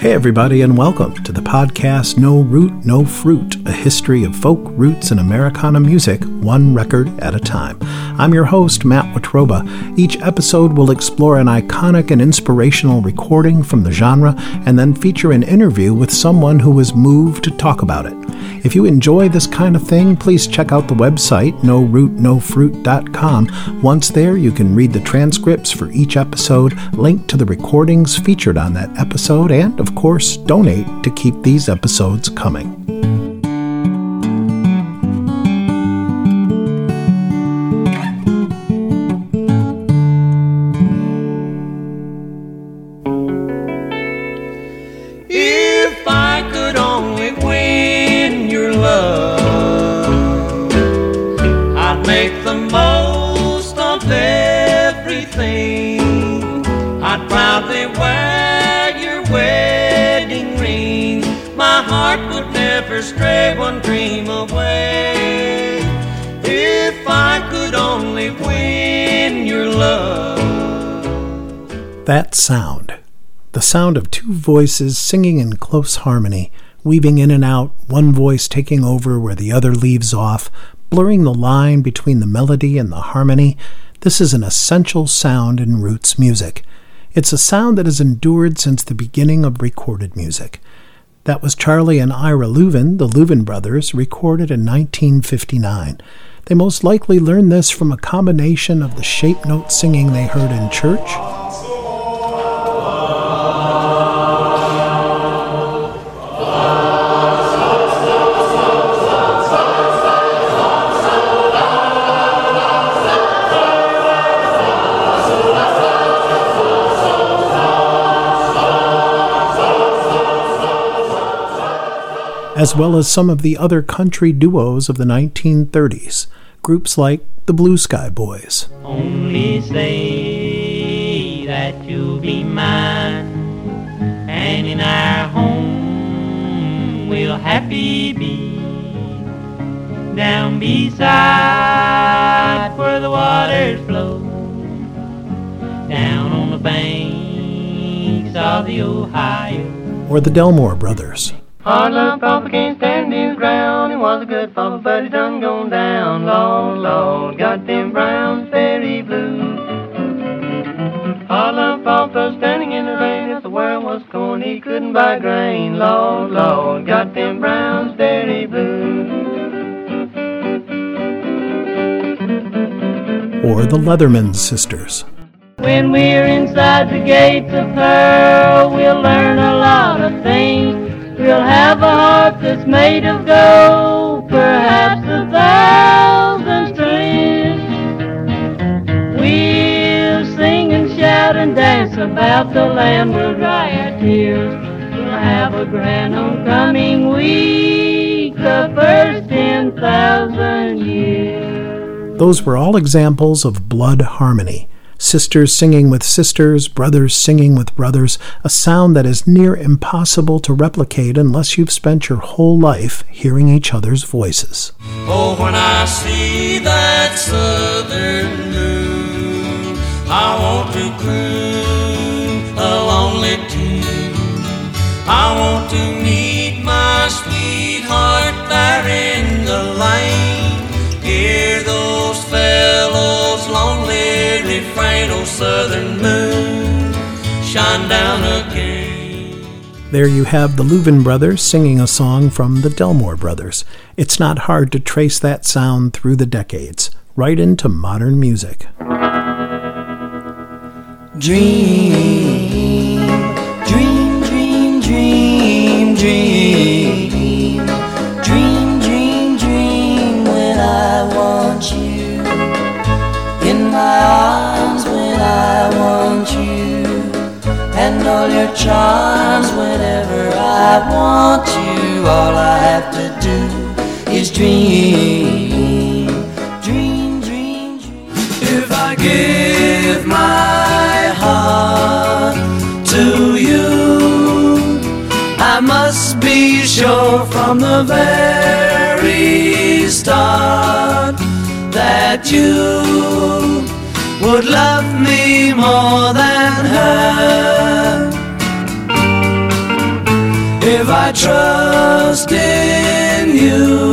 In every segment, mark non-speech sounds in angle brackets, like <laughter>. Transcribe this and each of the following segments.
Hey, everybody, and welcome to the podcast No Root, No Fruit, history of folk roots and Americana music, one record at a time. I'm your host, Matt Watroba. Each episode will explore an iconic and inspirational recording from the genre and then feature an interview with someone who was moved to talk about it. If you enjoy this kind of thing, please check out the website, norootnofruit.com. Once there, you can read the transcripts for each episode, link to the recordings featured on that episode, and, of course, donate to keep these episodes coming. That sound. The sound of two voices singing in close harmony, weaving in and out, one voice taking over where the other leaves off, blurring the line between the melody and the harmony. This is an essential sound in roots music. It's a sound that has endured since the beginning of recorded music. That was Charlie and Ira Louvin, the Louvin brothers, recorded in 1959. They most likely learned this from a combination of the shape note singing they heard in church as well as some of the other country duos of the 1930s, groups like the Blue Sky Boys. Only say that you'll be mine, and in our home we'll happy be. Down beside where the waters flow, down on the banks of the Ohio. Or the Delmore Brothers. Hard love papa can't stand his ground. He was a good papa, but he done gone down. Lord, Lord, got them Brown's Ferry blue. Hard love papa standing in the rain. If the world was corn, he couldn't buy grain. Lord, Lord, got them Brown's Ferry blue. Or the Leatherman Sisters. When we're inside the gates of pearl, we'll learn a lot of things. We'll have a heart that's made of gold, perhaps a thousand strings. We'll sing and shout and dance about the land, we'll dry our tears. We'll have a grand homecoming week, the first in thousand years. Those were all examples of blood harmony. Sisters singing with sisters, brothers singing with brothers, a sound that is near impossible to replicate unless you've spent your whole life hearing each other's voices. Oh, when I see that southern moon, I want to croon a lonely tune. I want to meet shine down again. There you have the Louvin brothers singing a song from the Delmore brothers. It's not hard to trace that sound through the decades, right into modern music. Dream, charms whenever I want you. All I have to do is dream. Dream, dream, dream. If I give my heart to you, I must be sure from the very start that you would love me more than her. I trust in you.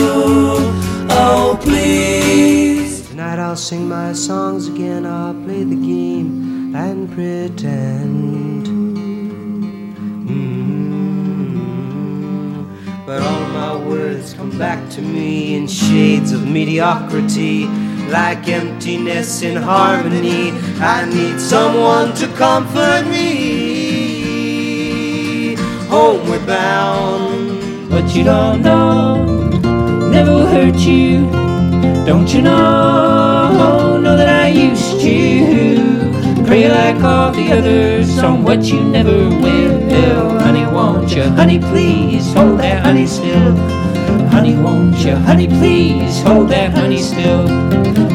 Oh, please. Tonight I'll sing my songs again, I'll play the game and pretend. Mm. But all my words come back to me in shades of mediocrity, like emptiness in harmony. I need someone to comfort me. Homeward bound. But you don't know never will hurt you. Don't you know? Know that I used to pray like all the others on what you never will. Honey, won't you? Honey, please hold that honey still. Honey, won't you? Honey, please hold that honey still.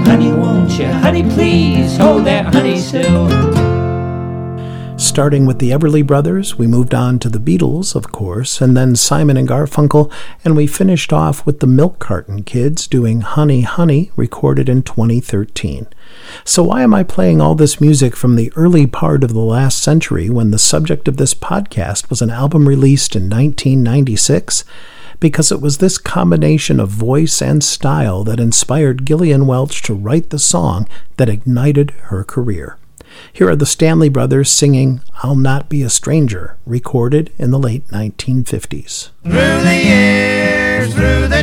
Honey, won't you? Honey, please hold that honey still. Starting with the Everly Brothers, we moved on to the Beatles, of course, and then Simon and Garfunkel, and we finished off with the Milk Carton Kids doing Honey Honey, recorded in 2013. So, why am I playing all this music from the early part of the last century when the subject of this podcast was an album released in 1996? Because it was this combination of voice and style that inspired Gillian Welch to write the song that ignited her career. Here are the Stanley Brothers singing I'll Not Be a Stranger, recorded in the late 1950s. Through the years, through the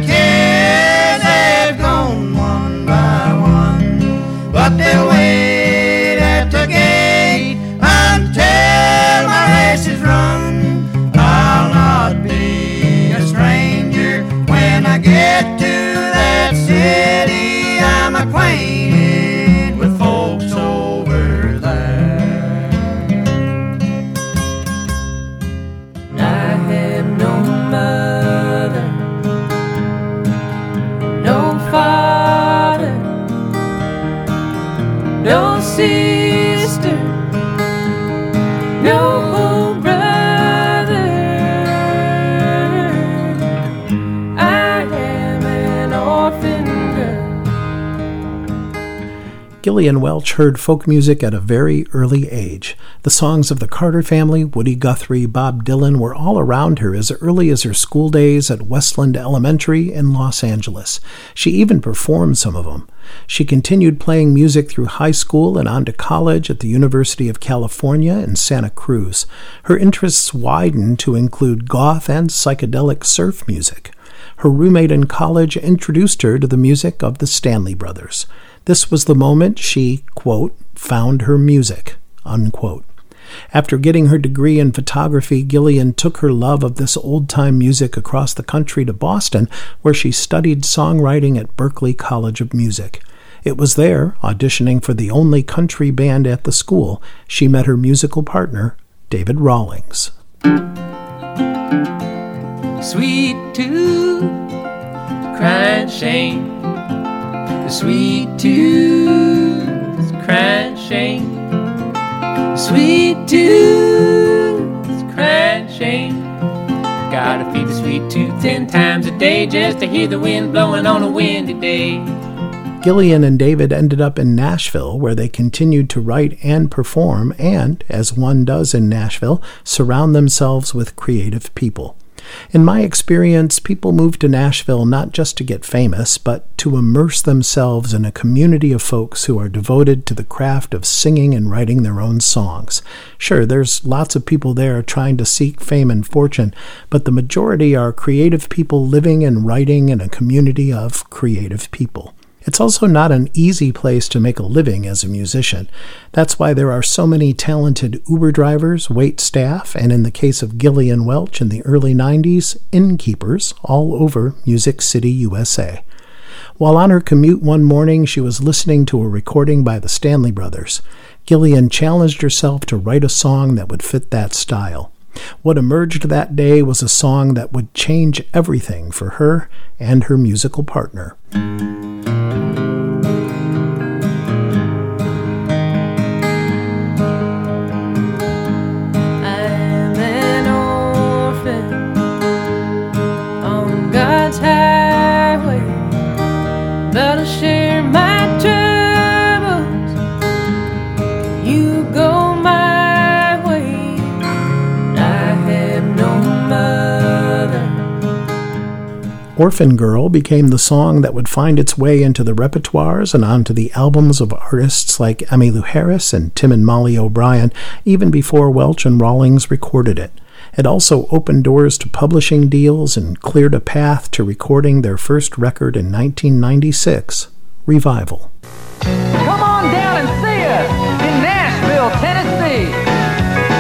Gillian Welch heard folk music at a very early age. The songs of the Carter family, Woody Guthrie, Bob Dylan were all around her as early as her school days at Westland Elementary in Los Angeles. She even performed some of them. She continued playing music through high school and on to college at the University of California in Santa Cruz. Her interests widened to include goth and psychedelic surf music. Her roommate in college introduced her to the music of the Stanley Brothers. This was the moment she, quote, found her music, unquote. After getting her degree in photography, Gillian took her love of this old time music across the country to Boston, where she studied songwriting at Berklee College of Music. It was there, auditioning for the only country band at the school, she met her musical partner, David Rawlings. Sweet tooth, crying shame. The sweet tooth, shame. Sweet tooth, shame. Gotta feed the sweet tooth ten times a day just to hear the wind blowing on a windy day. Gillian and David ended up in Nashville, where they continued to write and perform, and, as one does in Nashville, surround themselves with creative people. In my experience, people move to Nashville not just to get famous, but to immerse themselves in a community of folks who are devoted to the craft of singing and writing their own songs. Sure, there's lots of people there trying to seek fame and fortune, but the majority are creative people living and writing in a community of creative people. It's also not an easy place to make a living as a musician. That's why there are so many talented Uber drivers, wait staff, and in the case of Gillian Welch in the early 90s, innkeepers all over Music City, USA. While on her commute one morning, she was listening to a recording by the Stanley Brothers. Gillian challenged herself to write a song that would fit that style. What emerged that day was a song that would change everything for her and her musical partner. Orphan Girl became the song that would find its way into the repertoires and onto the albums of artists like Emmylou Harris and Tim and Mollie O'Brien even before Welch and Rawlings recorded it. It also opened doors to publishing deals and cleared a path to recording their first record in 1996, Revival. Come on down and see us in Nashville, Tennessee.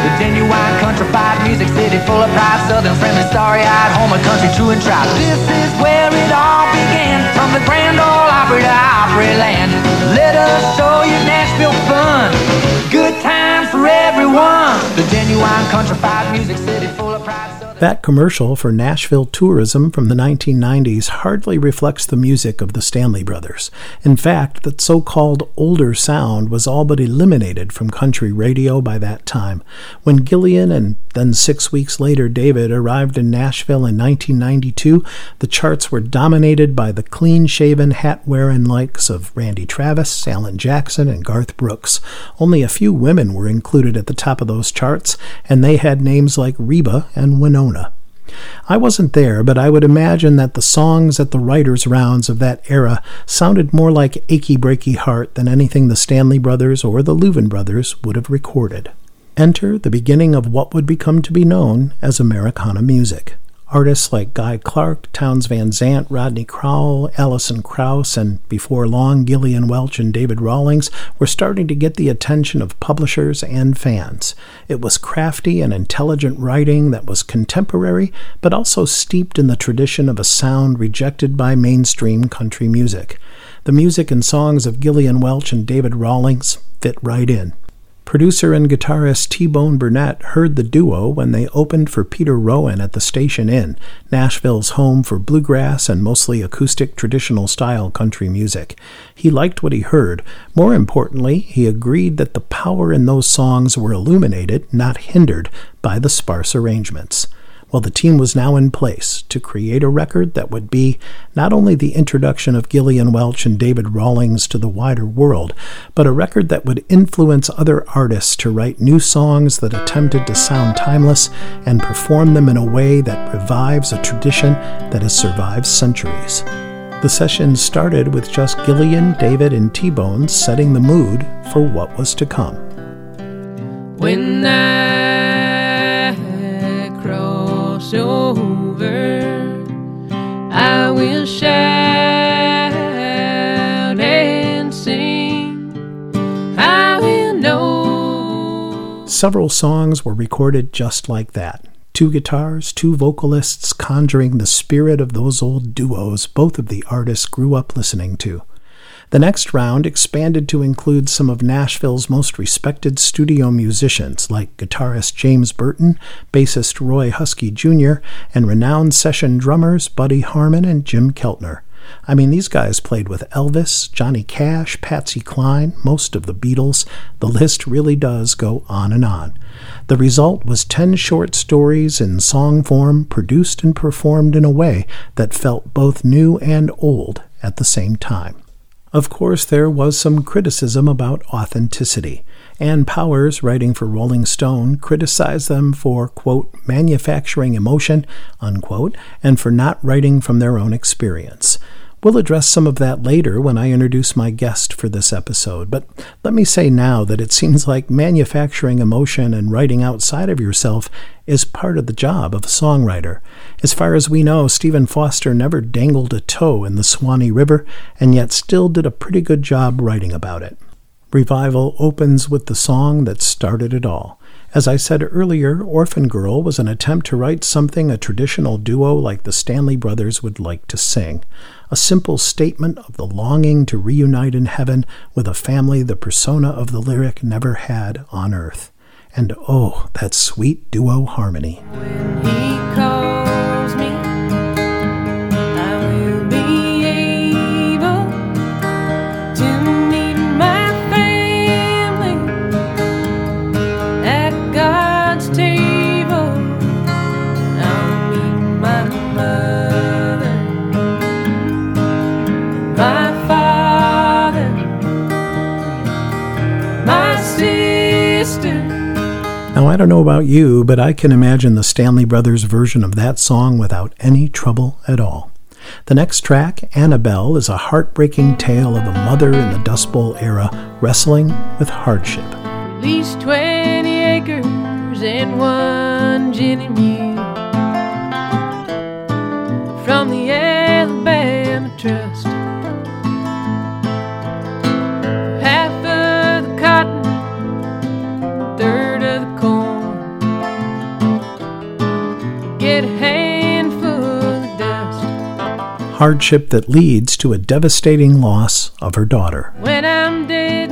The genuine countrified music city full of pride, southern friendly, starry-eyed, home of country, true and tried. This is where it all began, from the Grand Ole Opry to Opryland. Let us show you Nashville fun, good times for everyone. The genuine countrified music city full of pride. That commercial for Nashville tourism from the 1990s hardly reflects the music of the Stanley Brothers. In fact, that so called older sound was all but eliminated from country radio by that time. When Gillian and then six weeks later David arrived in Nashville in 1992, the charts were dominated by the clean shaven, hat wearing likes of Randy Travis, Alan Jackson, and Garth Brooks. Only a few women were included at the top of those charts, and they had names like Reba and Wynonna. I wasn't there, but I would imagine that the songs at the writers' rounds of that era sounded more like Achy Breaky Heart than anything the Stanley Brothers or the Louvin Brothers would have recorded. Enter the beginning of what would become to be known as Americana music. Artists like Guy Clark, Townes Van Zandt, Rodney Crowell, Alison Krauss, and before long Gillian Welch and David Rawlings were starting to get the attention of publishers and fans. It was crafty and intelligent writing that was contemporary, but also steeped in the tradition of a sound rejected by mainstream country music. The music and songs of Gillian Welch and David Rawlings fit right in. Producer and guitarist T Bone Burnett heard the duo when they opened for Peter Rowan at the Station Inn, Nashville's home for bluegrass and mostly acoustic traditional style country music. He liked what he heard. More importantly, he agreed that the power in those songs were illuminated, not hindered, by the sparse arrangements. Well, the team was now in place to create a record that would be not only the introduction of Gillian Welch and David Rawlings to the wider world, but a record that would influence other artists to write new songs that attempted to sound timeless and perform them in a way that revives a tradition that has survived centuries. The session started with just Gillian, David, and T Bone setting the mood for what was to come. When I will shout and sing. I will know. Several songs were recorded just like that. Two guitars, two vocalists conjuring the spirit of those old duos both of the artists grew up listening to. The next round expanded to include some of Nashville's most respected studio musicians, like guitarist James Burton, bassist Roy Huskey Jr., and renowned session drummers Buddy Harman and Jim Keltner. I mean, these guys played with Elvis, Johnny Cash, Patsy Cline, most of the Beatles. The list really does go on and on. The result was 10 short stories in song form, produced and performed in a way that felt both new and old at the same time. Of course, there was some criticism about authenticity. Ann Powers, writing for Rolling Stone, criticized them for, quote, manufacturing emotion, unquote, and for not writing from their own experience. We'll address some of that later when I introduce my guest for this episode, but let me say now that it seems like manufacturing emotion and writing outside of yourself is part of the job of a songwriter. As far as we know, Stephen Foster never dangled a toe in the Swanee River, and yet still did a pretty good job writing about it. Revival opens with the song that started it all. As I said earlier, Orphan Girl was an attempt to write something a traditional duo like the Stanley Brothers would like to sing. A simple statement of the longing to reunite in heaven with a family the persona of the lyric never had on earth. And oh, that sweet duo harmony. I don't know about you, but I can imagine the Stanley Brothers version of that song without any trouble at all. The next track, Annabelle, is a heartbreaking tale of a mother in the Dust Bowl era wrestling with hardship. At least 20 acres and one ginny mule Hardship that leads to a devastating loss of her daughter. When I'm dead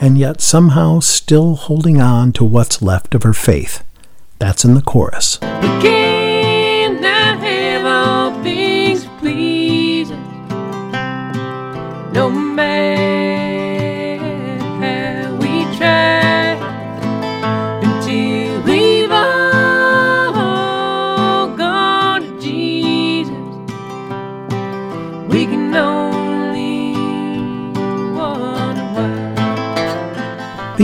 and yet somehow still holding on to what's left of her faith. That's in the chorus. We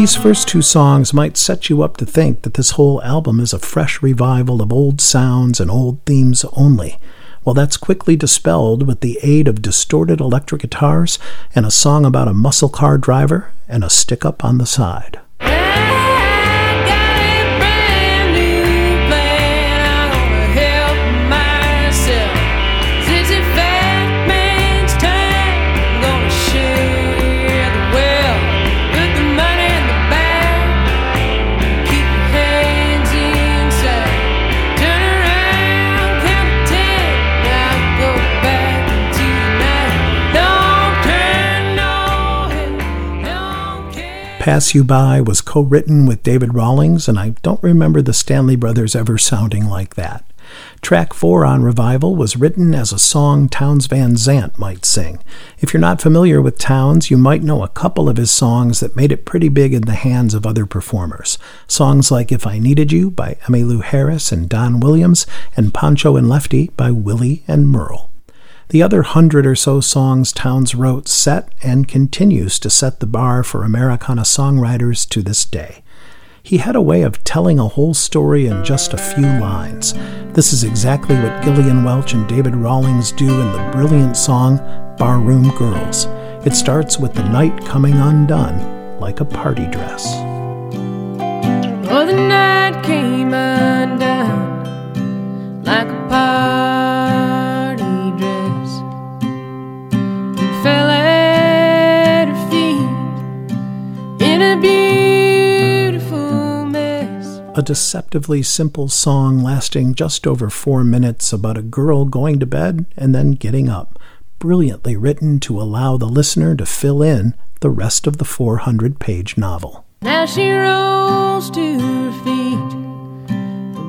These first two songs might set you up to think that this whole album is a fresh revival of old sounds and old themes only. Well, that's quickly dispelled with the aid of distorted electric guitars and a song about a muscle car driver and a stick up on the side. Pass You By was co written with David Rawlings, and I don't remember the Stanley Brothers ever sounding like that. Track 4 on Revival was written as a song Townes Van Zandt might sing. If you're not familiar with Towns, you might know a couple of his songs that made it pretty big in the hands of other performers. Songs like If I Needed You by Emmylou Harris and Don Williams, and Pancho and Lefty by Willie and Merle. The other hundred or so songs Townes wrote set and continues to set the bar for Americana songwriters to this day. He had a way of telling a whole story in just a few lines. This is exactly what Gillian Welch and David Rawlings do in the brilliant song Barroom Girls. It starts with the night coming undone like a party dress. Oh, the night came undone like A deceptively simple song lasting just over four minutes about a girl going to bed and then getting up, brilliantly written to allow the listener to fill in the rest of the 400 page novel. Now she rolls to her feet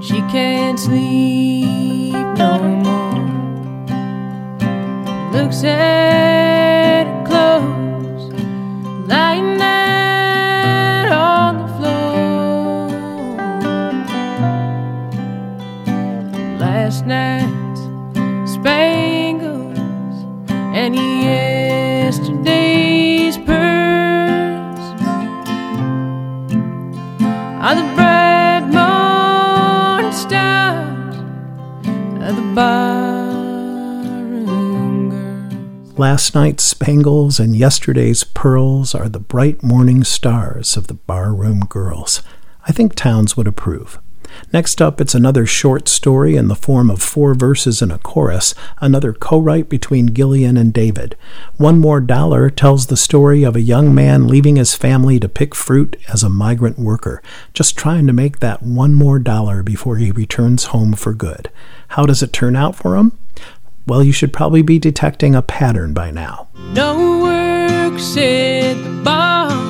she can't sleep no more. Looks at her clothes lying out Last night's spangles and yesterday's pearls are the bright morning stars of the barroom girls. I think Townes would approve. Next up, it's another short story in the form of four verses and a chorus, another co write between Gillian and David. One More Dollar tells the story of a young man leaving his family to pick fruit as a migrant worker, just trying to make that one more dollar before he returns home for good. How does it turn out for him? Well, you should probably be detecting a pattern by now. No work, said the boss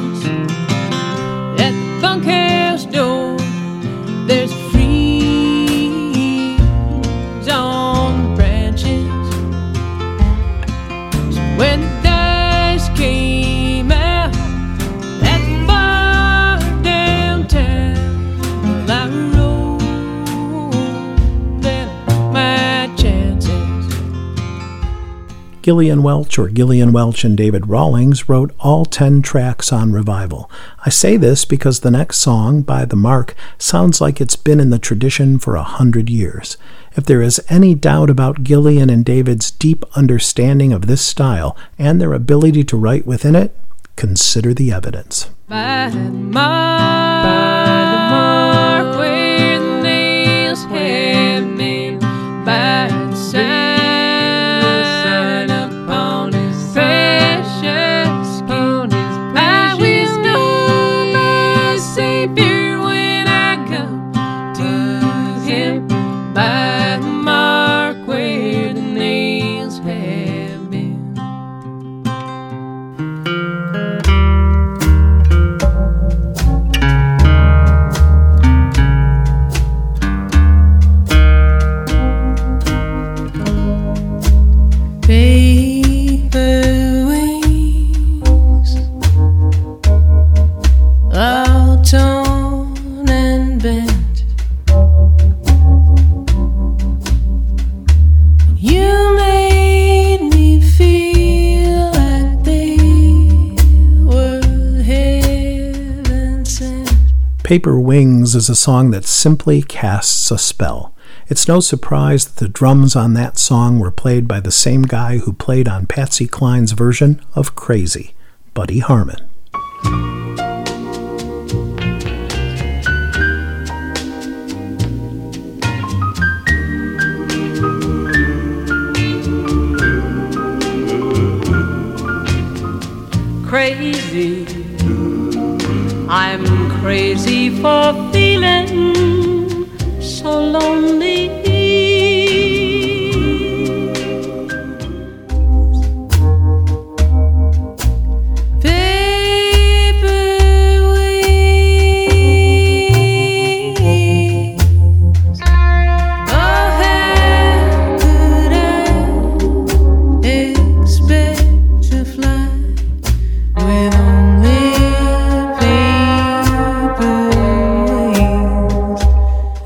Gillian Welch, or Gillian Welch and David Rawlings, wrote all 10 tracks on Revival. I say this because the next song, By the Mark, sounds like it's been in the tradition for a hundred years. If there is any doubt about Gillian and David's deep understanding of this style and their ability to write within it, consider the evidence. By the mark, by the mark Paper Wings is a song that simply casts a spell. It's no surprise that the drums on that song were played by the same guy who played on Patsy Cline's version of Crazy, Buddy Harman. Crazy. I'm crazy for feeling so lonely.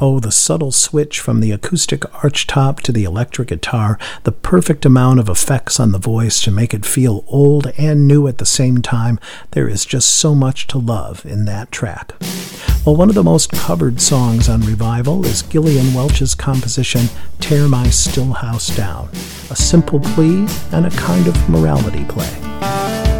Oh, the subtle switch from the acoustic archtop to the electric guitar, the perfect amount of effects on the voice to make it feel old and new at the same time. There is just so much to love in that track. Well, one of the most covered songs on Revival is Gillian Welch's composition Tear My Still House Down, a simple plea and a kind of morality play.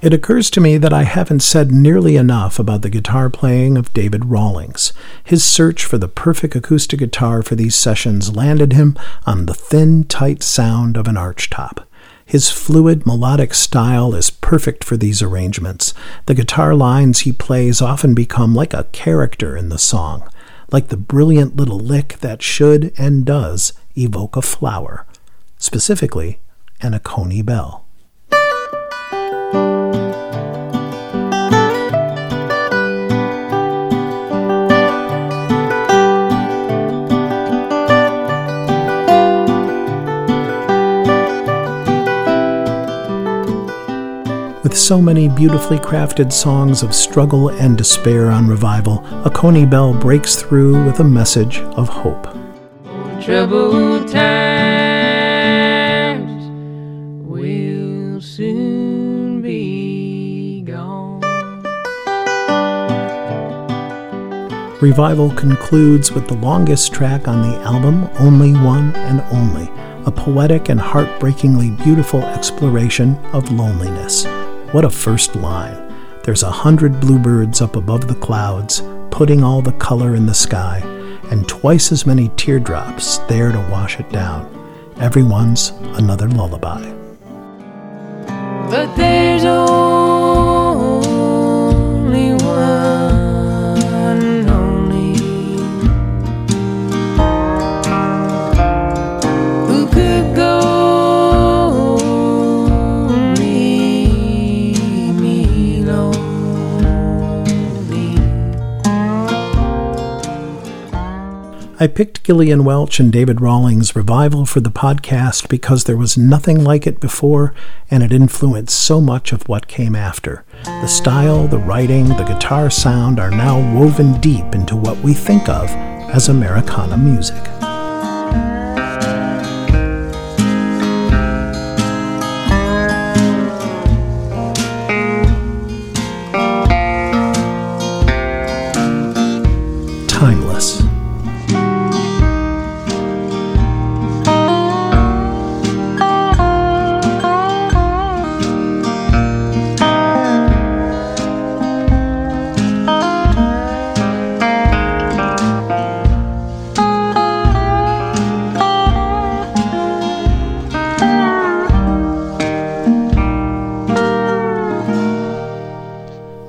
It occurs to me that I haven't said nearly enough about the guitar playing of David Rawlings. His search for the perfect acoustic guitar for these sessions landed him on the thin, tight sound of an archtop. His fluid, melodic style is perfect for these arrangements. The guitar lines he plays often become like a character in the song, like the brilliant little lick that should and does evoke a flower, specifically an Oconee bell. With so many beautifully crafted songs of struggle and despair on revival, Oconee Bell breaks through with a message of hope. troubled times will soon be gone. Revival concludes with the longest track on the album, Only One and Only, a poetic and heartbreakingly beautiful exploration of loneliness. What a first line. There's a hundred bluebirds up above the clouds, putting all the color in the sky, and twice as many teardrops there to wash it down. Everyone's another lullaby. But there's I picked Gillian Welch and David Rawlings' revival for the podcast because there was nothing like it before and it influenced so much of what came after. The style, the writing, the guitar sound are now woven deep into what we think of as Americana music.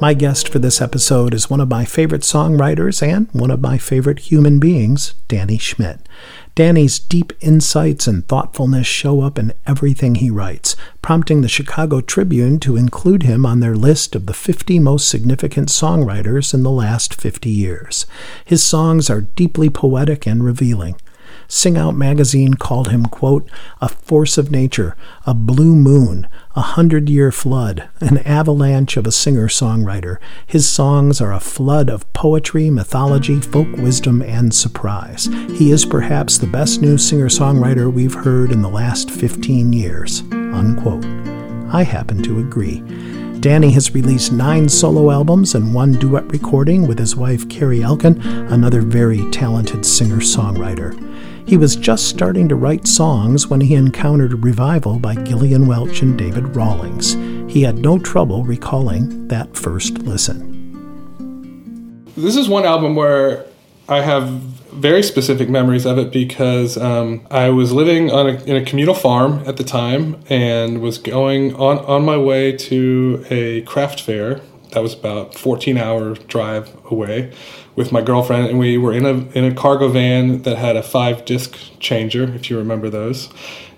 My guest for this episode is one of my favorite songwriters and one of my favorite human beings, Danny Schmidt. Danny's deep insights and thoughtfulness show up in everything he writes, prompting the Chicago Tribune to include him on their list of the 50 most significant songwriters in the last 50 years. His songs are deeply poetic and revealing. Sing Out magazine called him, quote, a force of nature, a blue moon, a hundred year flood, an avalanche of a singer songwriter. His songs are a flood of poetry, mythology, folk wisdom, and surprise. He is perhaps the best new singer songwriter we've heard in the last 15 years, unquote. I happen to agree. Danny has released nine solo albums and one duet recording with his wife Carrie Elkin, another very talented singer songwriter. He was just starting to write songs when he encountered revival by Gillian Welch and David Rawlings. He had no trouble recalling that first listen. This is one album where I have very specific memories of it because um, I was living on a, in a communal farm at the time and was going on, on my way to a craft fair that was about 14 hour drive away with my girlfriend and we were in a in a cargo van that had a five disc changer if you remember those.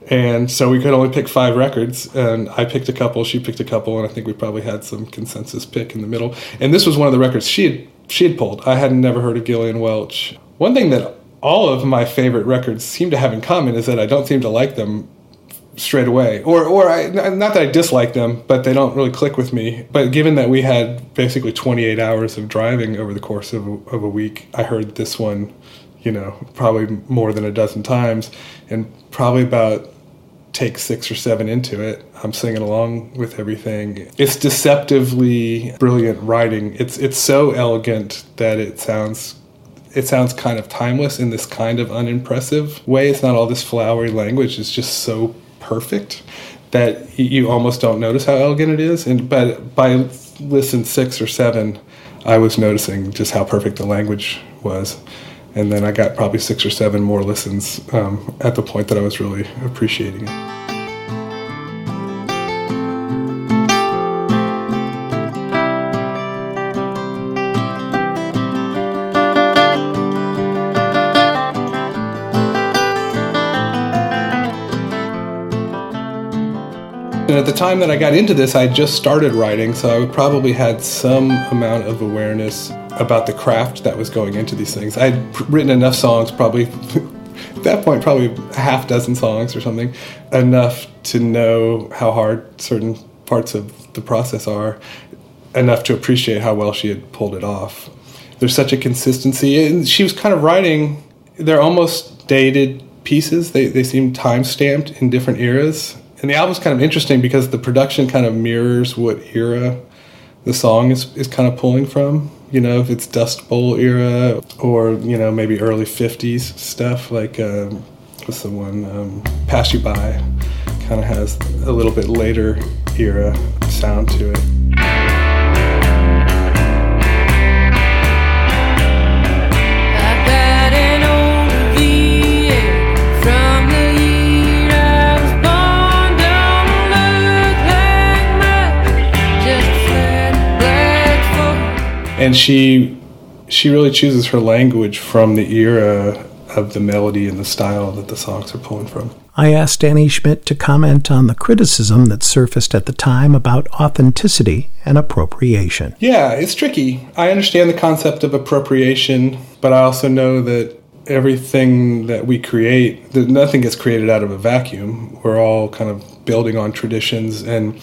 And so we could only pick five records and i picked a couple she picked a couple and i think we probably had some consensus pick in the middle. And this was one of the records she had she had pulled. I had never heard of gillian welch. One thing that all of my favorite records seem to have in common is that i don't seem to like them straight away. Or or I, not that I dislike them but they don't really click with me. But given that we had basically 28 hours of driving over the course of a, of a week I heard this one you know probably more than a dozen times and probably about take 6 or 7 into it. I'm singing along with everything. It's deceptively brilliant writing. It's it's so elegant that it sounds it sounds kind of timeless in this kind of unimpressive way. It's not all this flowery language. It's just so perfect that you almost don't notice how elegant it is. And but by listen six or seven, I was noticing just how perfect the language was. And then I got probably six or seven more listens um, at the point that I was really appreciating it. And at the time that I got into this, I just started writing, so I probably had some amount of awareness about the craft that was going into these things. I had written enough songs, probably <laughs> at that point, probably a half dozen songs or something, enough to know how hard certain parts of the process are, enough to appreciate how well she had pulled it off. There's such a consistency, and she was kind of writing. They're almost dated pieces. They they seem time stamped in different eras and the album's kind of interesting because the production kind of mirrors what era the song is, is kind of pulling from. You know, if it's Dust Bowl era or, you know, maybe early 50s stuff like, um, what's the one? Um, Pass You By kind of has a little bit later era sound to it. And she she really chooses her language from the era of the melody and the style that the songs are pulling from. I asked Danny Schmidt to comment on the criticism that surfaced at the time about authenticity and appropriation. Yeah, it's tricky. I understand the concept of appropriation, but I also know that everything that we create, that nothing gets created out of a vacuum. We're all kind of building on traditions and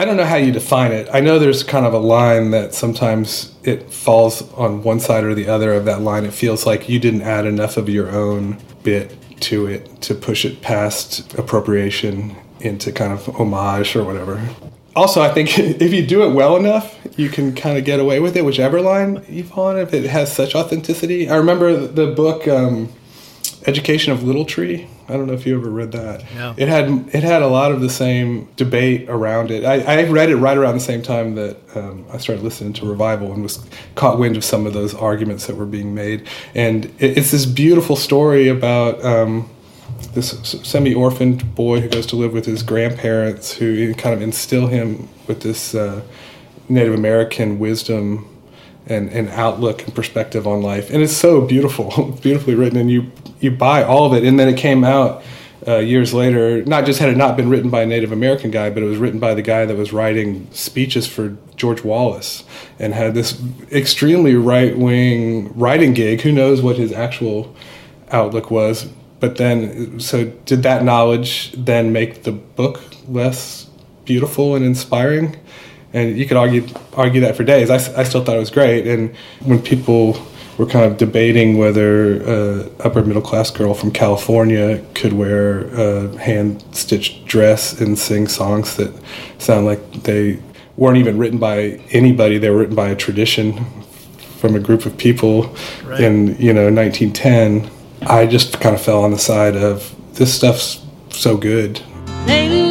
I don't know how you define it. I know there's kind of a line that sometimes it falls on one side or the other of that line. It feels like you didn't add enough of your own bit to it to push it past appropriation into kind of homage or whatever. Also, I think <laughs> if you do it well enough, you can kind of get away with it, whichever line you fall on, if it has such authenticity. I remember the book um, Education of Little Tree. I don't know if you ever read that. No. It had it had a lot of the same debate around it. I, I read it right around the same time that um, I started listening to Revival and was caught wind of some of those arguments that were being made. And it, it's this beautiful story about. Um, this semi-orphaned boy who goes to live with his grandparents who kind of instill him with this uh, native american wisdom and, and outlook and perspective on life. And it's so beautiful <laughs> beautifully written. And you you buy all of it. And then it came out uh, years later. Not just had it not been written by a native american guy but it was written by the guy that was writing speeches for george wallace and had this extremely right-wing writing gig. Who knows what his actual outlook was. But then so did that knowledge then make the book less beautiful and inspiring and you could argue argue that for days I, I still thought it was great and when people were kind of debating whether a upper middle class girl from California could wear a hand stitched dress and sing songs that sound like they weren't even written by anybody they were written by a tradition from a group of people Right. in you know 1910 I just kind of fell on the side of this stuff's so good. A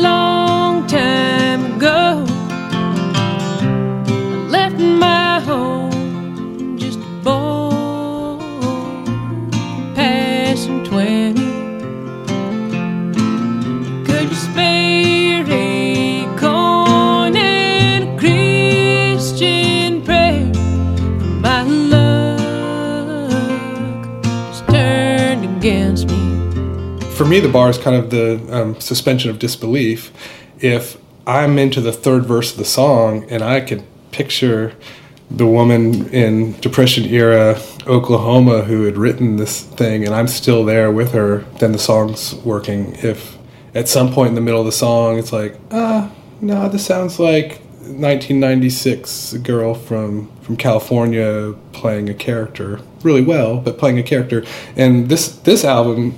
For me, the bar is kind of the um, suspension of disbelief. If I'm into the third verse of the song and I can picture the woman in Depression era Oklahoma who had written this thing and I'm still there with her, then the song's working. If at some point in the middle of the song it's like, ah, no, this sounds like 1996 a girl from from California playing a character really well, but playing a character. And this this album,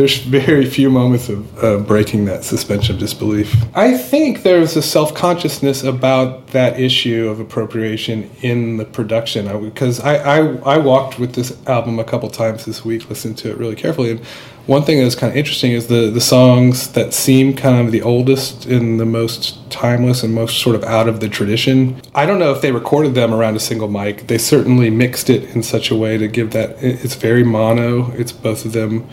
there's very few moments of uh, breaking that suspension of disbelief. I think there's a self consciousness about that issue of appropriation in the production because I, I I walked with this album a couple times this week, listened to it really carefully, and one thing that's kind of interesting is the the songs that seem kind of the oldest and the most timeless and most sort of out of the tradition. I don't know if they recorded them around a single mic. They certainly mixed it in such a way to give that it's very mono. It's both of them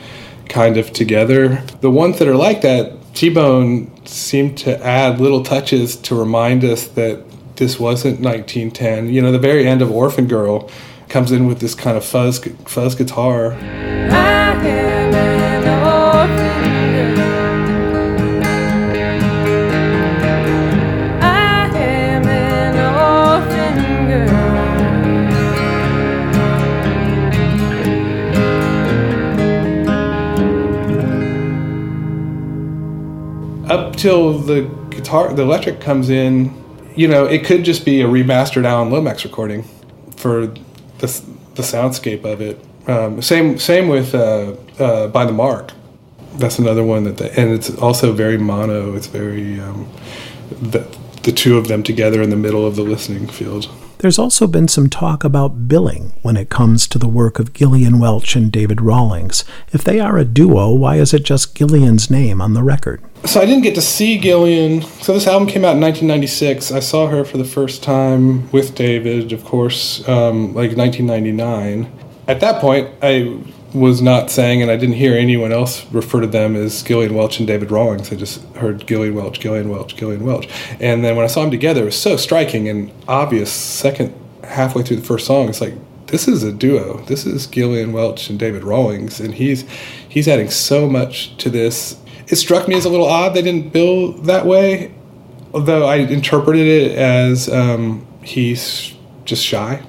kind of together. The ones that are like that, T-Bone seemed to add little touches to remind us that this wasn't 1910. You know, the very end of Orphan Girl comes in with this kind of fuzz fuzz guitar. Up till the guitar, the electric comes in, you know, it could just be a remastered Alan Lomax recording for the the soundscape of it. Um, same same with uh, uh, by the mark. That's another one that, and it's also very mono. It's very um, the the two of them together in the middle of the listening field. There's also been some talk about billing when it comes to the work of Gillian Welch and David Rawlings. If they are a duo, why is it just Gillian's name on the record? So I didn't get to see Gillian. So this album came out in 1996. I saw her for the first time with David, of course, um, like 1999. At that point, I was not saying, and I didn't hear anyone else refer to them as Gillian Welch and David Rawlings. I just heard Gillian Welch, Gillian Welch, Gillian Welch. And then when I saw them together, it was so striking and obvious. Second, halfway through the first song, it's like this is a duo. This is Gillian Welch and David Rawlings, and he's he's adding so much to this. It struck me as a little odd they didn't bill that way, although I interpreted it as um, he's just shy.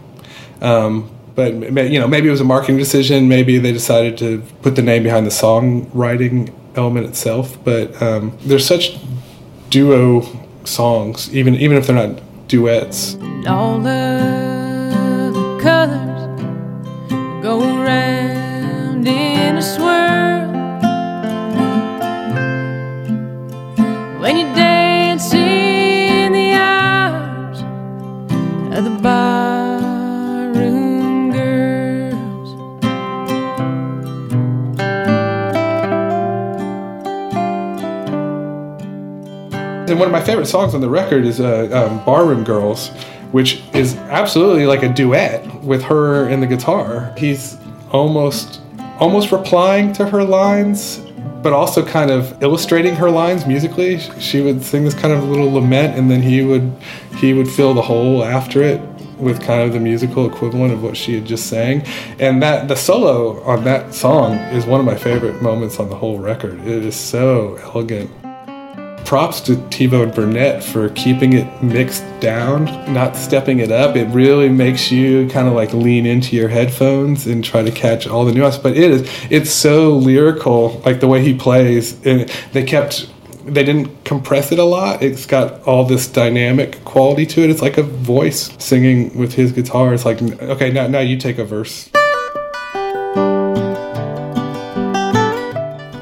Um, but you know, maybe it was a marketing decision. Maybe they decided to put the name behind the songwriting element itself. But um, there's such duo songs, even even if they're not duets. all of my favorite songs on the record is uh, um, "Barroom Girls," which is absolutely like a duet with her and the guitar. He's almost almost replying to her lines, but also kind of illustrating her lines musically. She would sing this kind of little lament, and then he would he would fill the hole after it with kind of the musical equivalent of what she had just sang. And that the solo on that song is one of my favorite moments on the whole record. It is so elegant props to T-Bone Burnett for keeping it mixed down, not stepping it up. It really makes you kind of like lean into your headphones and try to catch all the nuance. But it is it's so lyrical, like the way he plays. And they kept they didn't compress it a lot. It's got all this dynamic quality to it. It's like a voice singing with his guitar. It's like okay, now now you take a verse.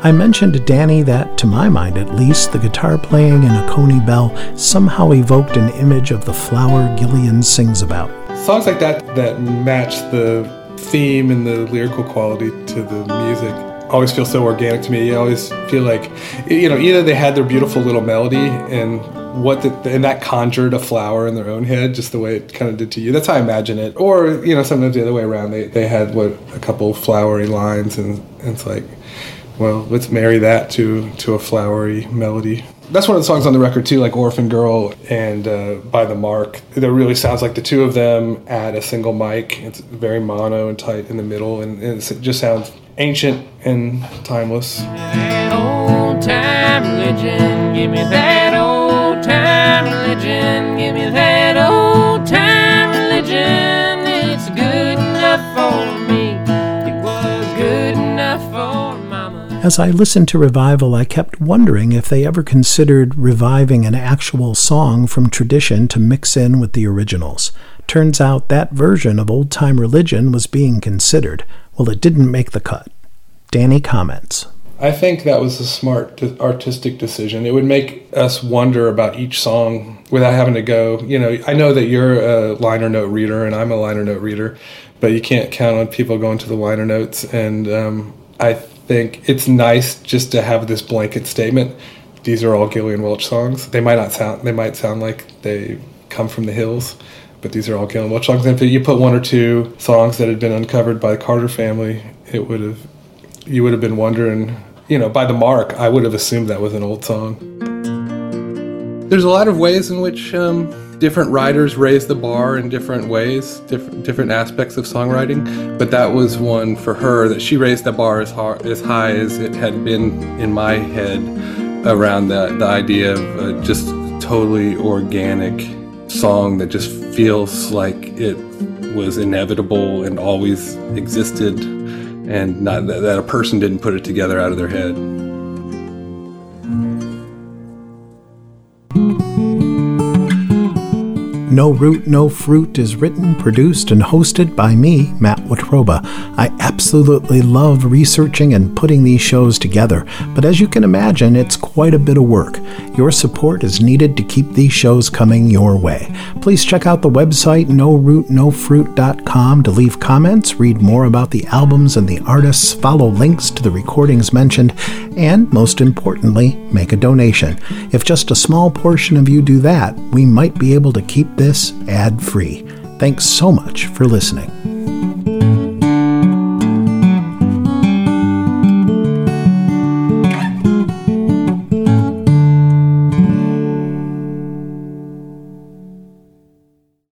I mentioned to Danny that, to my mind at least, the guitar playing in Oconee Bell somehow evoked an image of the flower Gillian sings about. songs like that that match the theme and the lyrical quality to the music always feel so organic to me. You always feel like, you know, either they had their beautiful little melody and what the, and that conjured a flower in their own head, just the way it kind of did to you. That's how I imagine it. Or you know, sometimes the other way around. They they had what a couple flowery lines, and, and it's like, well, let's marry that to to a flowery melody. That's one of the songs on the record too, like "Orphan Girl" and uh, "By the Mark." That really sounds like the two of them at a single mic. It's very mono and tight in the middle, and, and it just sounds ancient and timeless. As I listened to Revival, I kept wondering if they ever considered reviving an actual song from tradition to mix in with the originals. Turns out that version of Old Time Religion was being considered. Well, it didn't make the cut. Danny comments. I think that was a smart artistic decision. It would make us wonder about each song without having to go. You know, I know that you're a liner note reader and I'm a liner note reader, but you can't count on people going to the liner notes. And um, I think it's nice just to have this blanket statement. These are all Gillian Welch songs. They might not sound. They might sound like they come from the hills, but these are all Gillian Welch songs. And if you put one or two songs that had been uncovered by the Carter family, it would have you would have been wondering, you know, by the mark, I would have assumed that was an old song. There's a lot of ways in which um, different writers raise the bar in different ways, different different aspects of songwriting. But that was one for her that she raised the bar as hard, as high as it had been in my head around the the idea of uh, just totally organic song that just feels like it was inevitable and always existed and not that, that a person didn't put it together out of their head. No Root, No Fruit is written, produced, and hosted by me, Matt Watroba. I absolutely love researching and putting these shows together, but as you can imagine, it's quite a bit of work. Your support is needed to keep these shows coming your way. Please check out the website norootnofruit.com to leave comments, read more about the albums and the artists, follow links to the recordings mentioned, and most importantly, make a donation. If just a small portion of you do that, we might be able to keep this ad free. Thanks so much for listening.